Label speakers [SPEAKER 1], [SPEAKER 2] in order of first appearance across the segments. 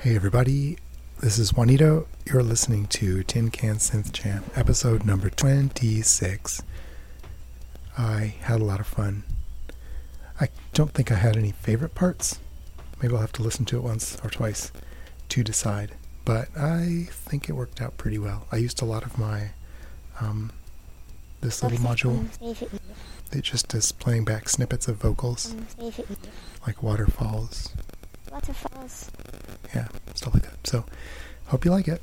[SPEAKER 1] Hey everybody, this is Juanito. You're listening to Tin Can Synth Jam, episode number 26. I had a lot of fun. I don't think I had any favorite parts. Maybe I'll have to listen to it once or twice to decide. But I think it worked out pretty well. I used a lot of my um, this little module. It just is playing back snippets of vocals, like waterfalls,
[SPEAKER 2] Lots of falls.
[SPEAKER 1] Yeah, stuff like that. So, hope you like it.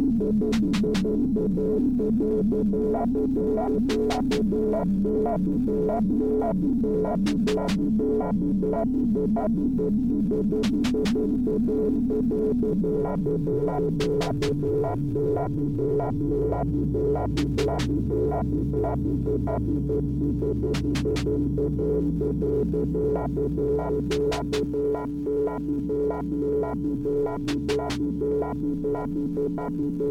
[SPEAKER 2] people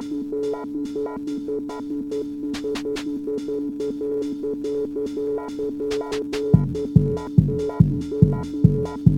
[SPEAKER 2] Thank you.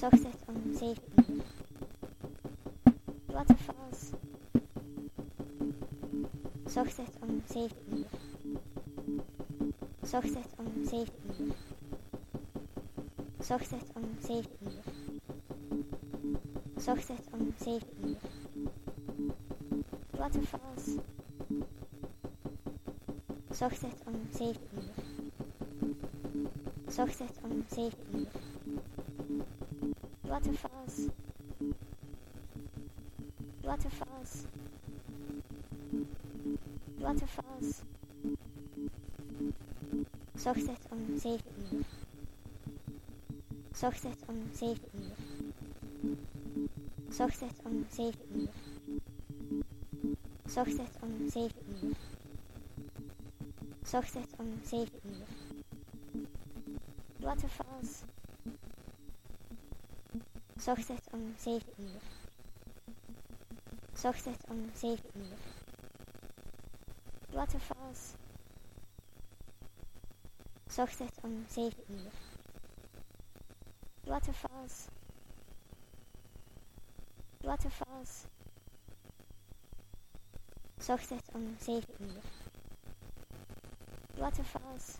[SPEAKER 2] ochtends om zeven uur. Waterfalls. S ochtends om zeven uur. S ochtends om zeven uur. S ochtends om zeven uur. S ochtends om zeven uur. Waterfalls. S ochtends om zeven uur. S ochtends om zeven uur. Waterfalls. Waterfalls. Waterfalls. S ochtends om zeven uur. S ochtends om zeven uur. S ochtends om zeven uur. Ochtends om uur. Om zeven uur. Waterfalls. S ochtends om zeven uur. S ochtends om zeven uur. Waterfalls. S ochtends om zeven uur. Waterfalls. Waterfalls. S ochtends om zeven uur. Waterfalls.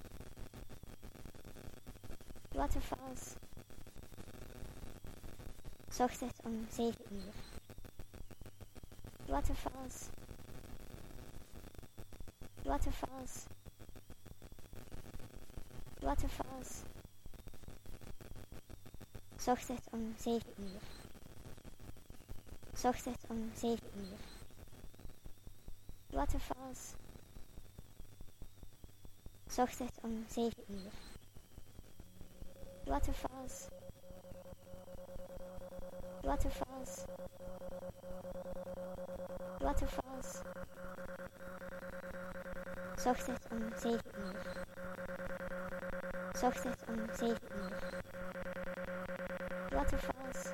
[SPEAKER 2] Waterfalls. S ochtends om zeven uur. Waterfalls. Waterfalls. Waterfalls. Ochtends om zeven uur. S ochtends om zeven uur. Waterfalls. Ochtends om zeven uur. Waterfalls. Waterfalls. Waterfalls. S ochtends om zeven uur. S ochtends om zeven uur. Waterfalls.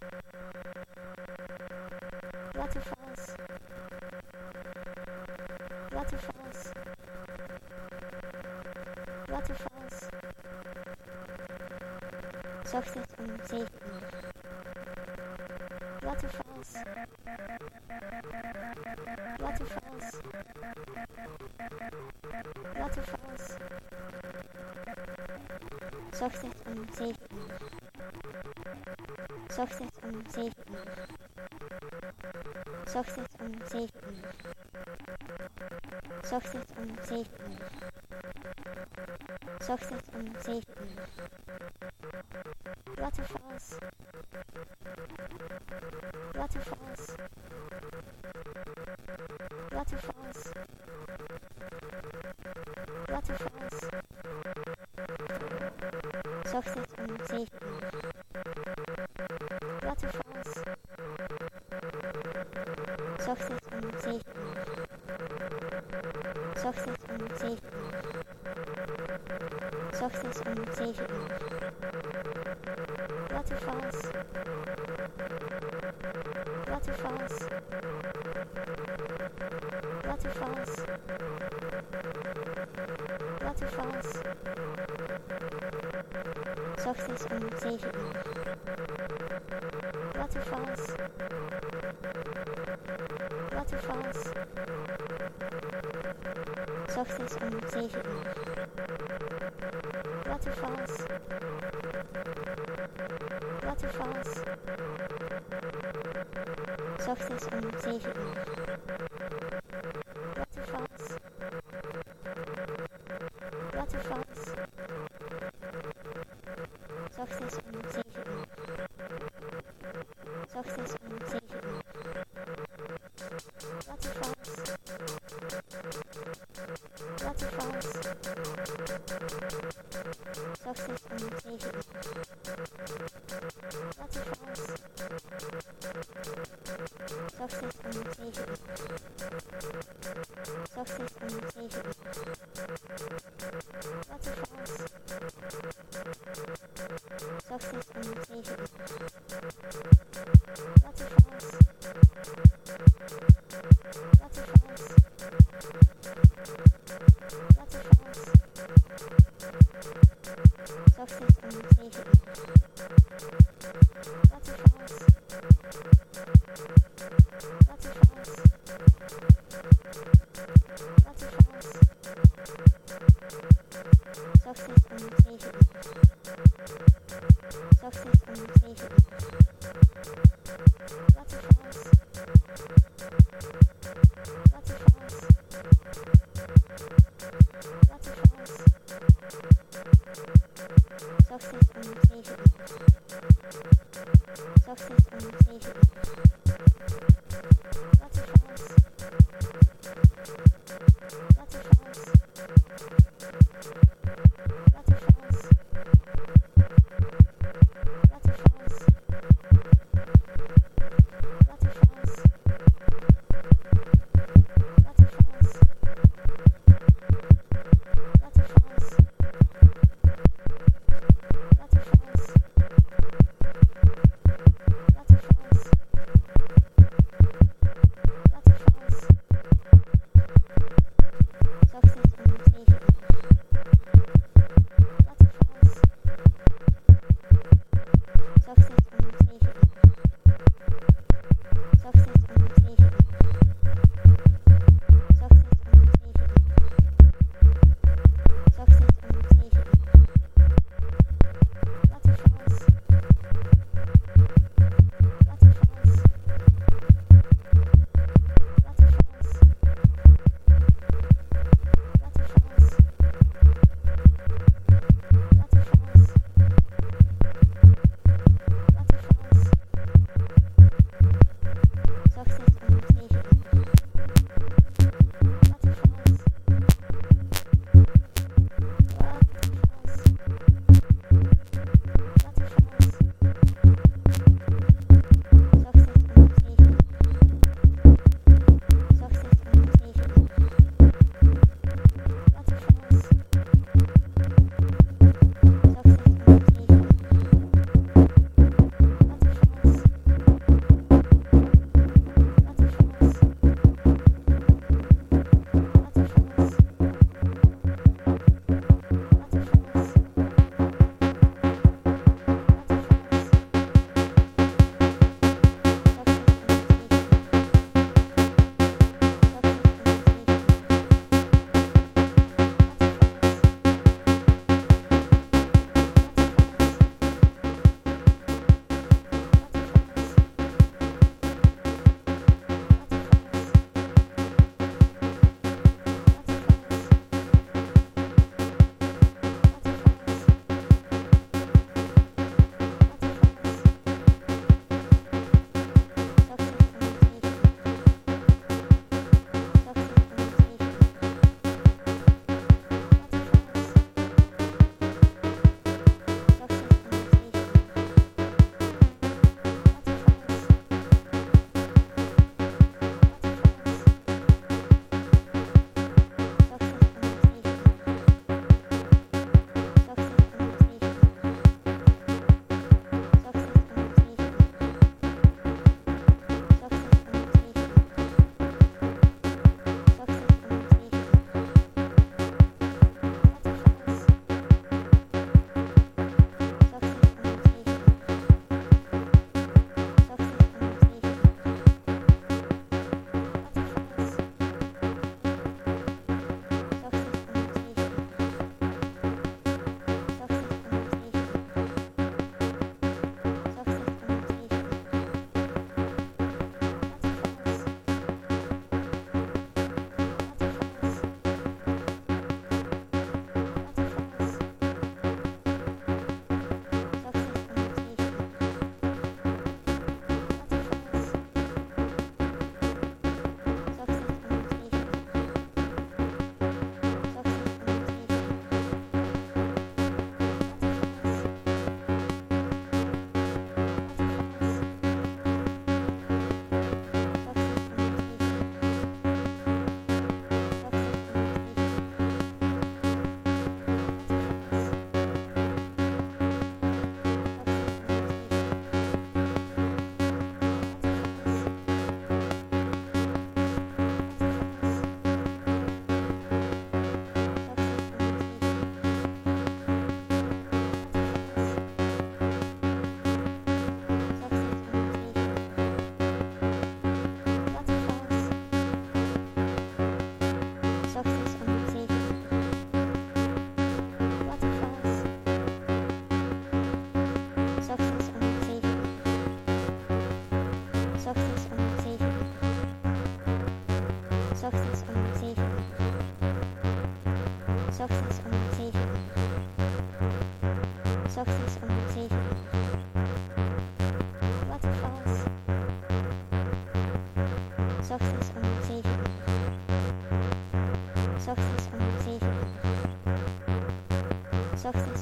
[SPEAKER 2] Waterfalls. Waterfalls. Waterfalls. S ochtends om zeven uur. Waterfalls. Waterfalls. Waterfalls. S ochtends om zeven uur. S ochtends om zeven uur. S ochtends om zeven uur. S ochtends om uur. Om uur. Waterfalls. Waterfalls. Waterfalls. Waterfalls. S ochtends om zeven uur. Waterfalls. S ochtends om zeven uur. S ochtends om zeven uur. S ochtends. regenboog. waterfalls, een vals. Wat een vals. Ochtends om 7 uur. Wat om 7 uur.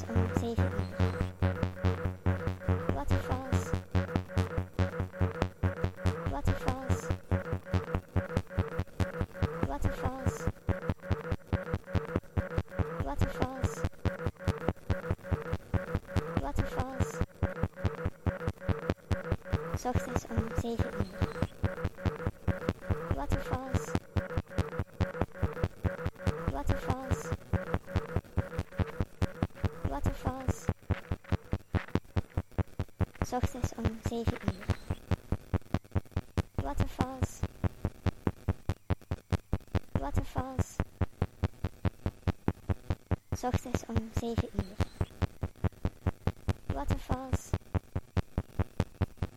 [SPEAKER 2] Thanks. 7 ik niet. Wat een vals. Wat een vals. Ochtends om 7 uur.